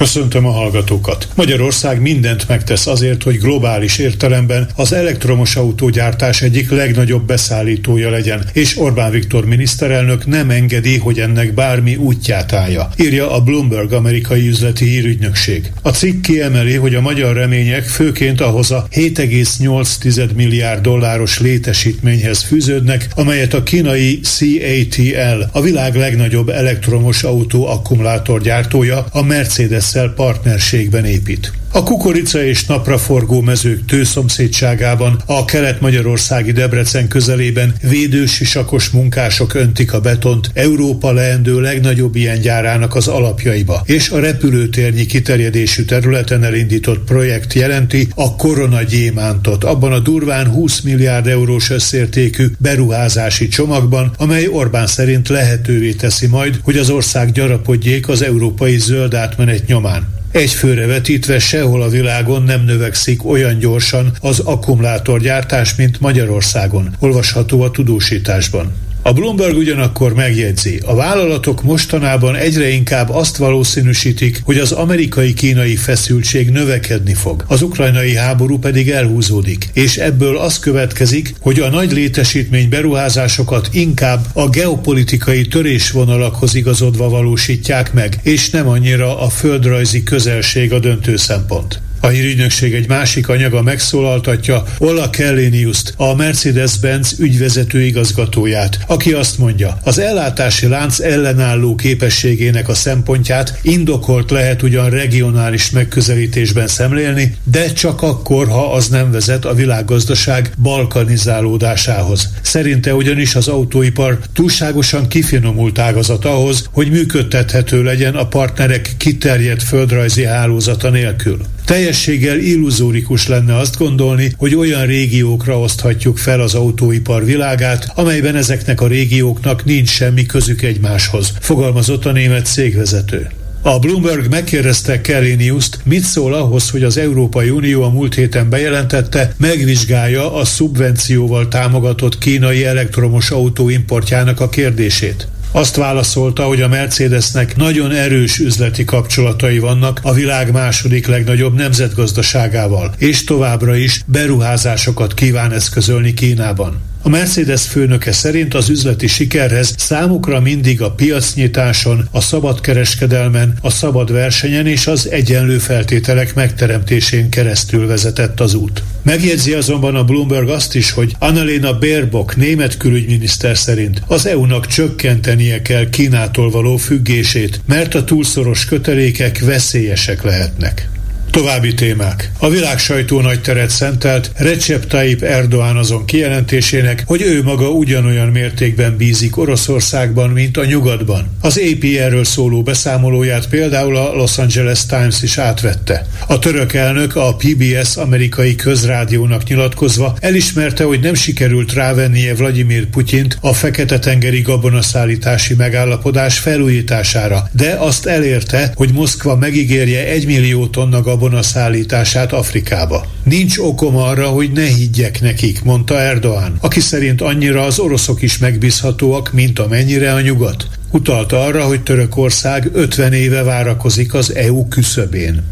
Köszöntöm a hallgatókat! Magyarország mindent megtesz azért, hogy globális értelemben az elektromos autógyártás egyik legnagyobb beszállítója legyen, és Orbán Viktor miniszterelnök nem engedi, hogy ennek bármi útját állja, írja a Bloomberg amerikai üzleti hírügynökség. A cikk kiemeli, hogy a magyar remények főként ahhoz a 7,8 milliárd dolláros létesítményhez fűződnek, amelyet a kínai CATL, a világ legnagyobb elektromos autó akkumulátorgyártója, a Mercedes Mercedes-szel partnerségben épít. A kukorica és napraforgó mezők tőszomszédságában, a kelet-magyarországi Debrecen közelében védősisakos munkások öntik a betont Európa leendő legnagyobb ilyen gyárának az alapjaiba, és a repülőtérnyi kiterjedésű területen elindított projekt jelenti a koronagyémántot abban a durván 20 milliárd eurós összértékű beruházási csomagban, amely Orbán szerint lehetővé teszi majd, hogy az ország gyarapodjék az európai zöld átmenet nyomán. Egy főre vetítve sehol a világon nem növekszik olyan gyorsan az akkumulátorgyártás, mint Magyarországon, olvasható a tudósításban. A Bloomberg ugyanakkor megjegyzi, a vállalatok mostanában egyre inkább azt valószínűsítik, hogy az amerikai-kínai feszültség növekedni fog, az ukrajnai háború pedig elhúzódik, és ebből az következik, hogy a nagy létesítmény beruházásokat inkább a geopolitikai törésvonalakhoz igazodva valósítják meg, és nem annyira a földrajzi közelség a döntő szempont. A hírügynökség egy másik anyaga megszólaltatja Ola Kelleniuszt, a Mercedes-Benz ügyvezető igazgatóját, aki azt mondja, az ellátási lánc ellenálló képességének a szempontját indokolt lehet ugyan regionális megközelítésben szemlélni, de csak akkor, ha az nem vezet a világgazdaság balkanizálódásához. Szerinte ugyanis az autóipar túlságosan kifinomult ágazat ahhoz, hogy működtethető legyen a partnerek kiterjedt földrajzi hálózata nélkül. Teljességgel illuzórikus lenne azt gondolni, hogy olyan régiókra oszthatjuk fel az autóipar világát, amelyben ezeknek a régióknak nincs semmi közük egymáshoz, fogalmazott a német cégvezető. A Bloomberg megkérdezte Keriniuszt, mit szól ahhoz, hogy az Európai Unió a múlt héten bejelentette, megvizsgálja a szubvencióval támogatott kínai elektromos autó importjának a kérdését. Azt válaszolta, hogy a Mercedesnek nagyon erős üzleti kapcsolatai vannak a világ második legnagyobb nemzetgazdaságával, és továbbra is beruházásokat kíván eszközölni Kínában. A Mercedes főnöke szerint az üzleti sikerhez számukra mindig a piacnyitáson, a szabad kereskedelmen, a szabad versenyen és az egyenlő feltételek megteremtésén keresztül vezetett az út. Megjegyzi azonban a Bloomberg azt is, hogy Annalena Baerbock német külügyminiszter szerint az EU-nak csökkentenie kell Kínától való függését, mert a túlszoros kötelékek veszélyesek lehetnek. További témák. A világ sajtó nagy teret szentelt Recep Tayyip Erdoğan azon kijelentésének, hogy ő maga ugyanolyan mértékben bízik Oroszországban, mint a nyugatban. Az AP erről szóló beszámolóját például a Los Angeles Times is átvette. A török elnök a PBS amerikai közrádiónak nyilatkozva elismerte, hogy nem sikerült rávennie Vladimir Putyint a Fekete-tengeri gabonaszállítási megállapodás felújítására, de azt elérte, hogy Moszkva megígérje egy millió tonna gabona szállítását Afrikába. Nincs okom arra, hogy ne higgyek nekik, mondta Erdoğan, aki szerint annyira az oroszok is megbízhatóak, mint amennyire a nyugat. Utalta arra, hogy Törökország 50 éve várakozik az EU küszöbén.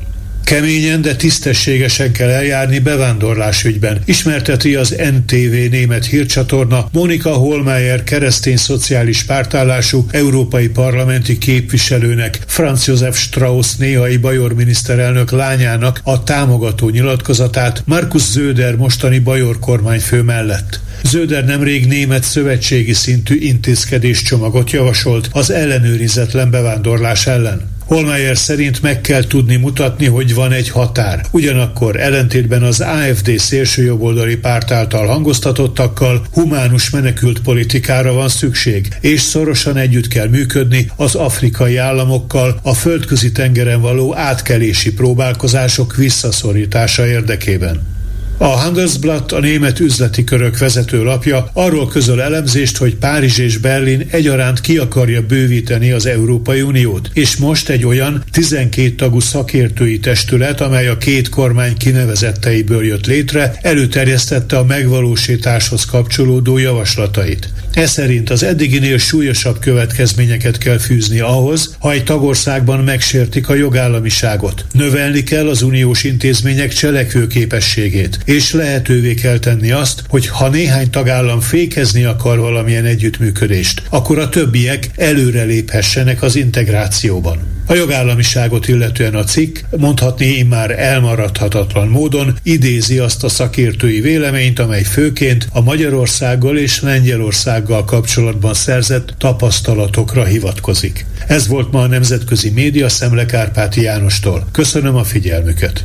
Keményen, de tisztességesen kell eljárni bevándorlásügyben, ismerteti az NTV német hírcsatorna Monika Holmeyer keresztény szociális pártállású európai parlamenti képviselőnek, Franz Josef Strauss néhai bajor miniszterelnök lányának a támogató nyilatkozatát Markus Zöder mostani bajor kormányfő mellett. Zöder nemrég német szövetségi szintű intézkedéscsomagot javasolt az ellenőrizetlen bevándorlás ellen. Holmeyer szerint meg kell tudni mutatni, hogy van egy határ. Ugyanakkor ellentétben az AFD szélsőjobboldali párt által hangoztatottakkal humánus menekült politikára van szükség, és szorosan együtt kell működni az afrikai államokkal a földközi tengeren való átkelési próbálkozások visszaszorítása érdekében. A Handelsblatt, a német üzleti körök vezető lapja arról közöl elemzést, hogy Párizs és Berlin egyaránt ki akarja bővíteni az Európai Uniót, és most egy olyan 12 tagú szakértői testület, amely a két kormány kinevezetteiből jött létre, előterjesztette a megvalósításhoz kapcsolódó javaslatait. Ez szerint az eddiginél súlyosabb következményeket kell fűzni ahhoz, ha egy tagországban megsértik a jogállamiságot. Növelni kell az uniós intézmények cselekvőképességét, és lehetővé kell tenni azt, hogy ha néhány tagállam fékezni akar valamilyen együttműködést, akkor a többiek előreléphessenek az integrációban. A jogállamiságot illetően a cikk mondhatni immár elmaradhatatlan módon idézi azt a szakértői véleményt, amely főként a Magyarországgal és Lengyelországgal kapcsolatban szerzett tapasztalatokra hivatkozik. Ez volt ma a Nemzetközi Média Szemle Kárpáti Jánostól. Köszönöm a figyelmüket!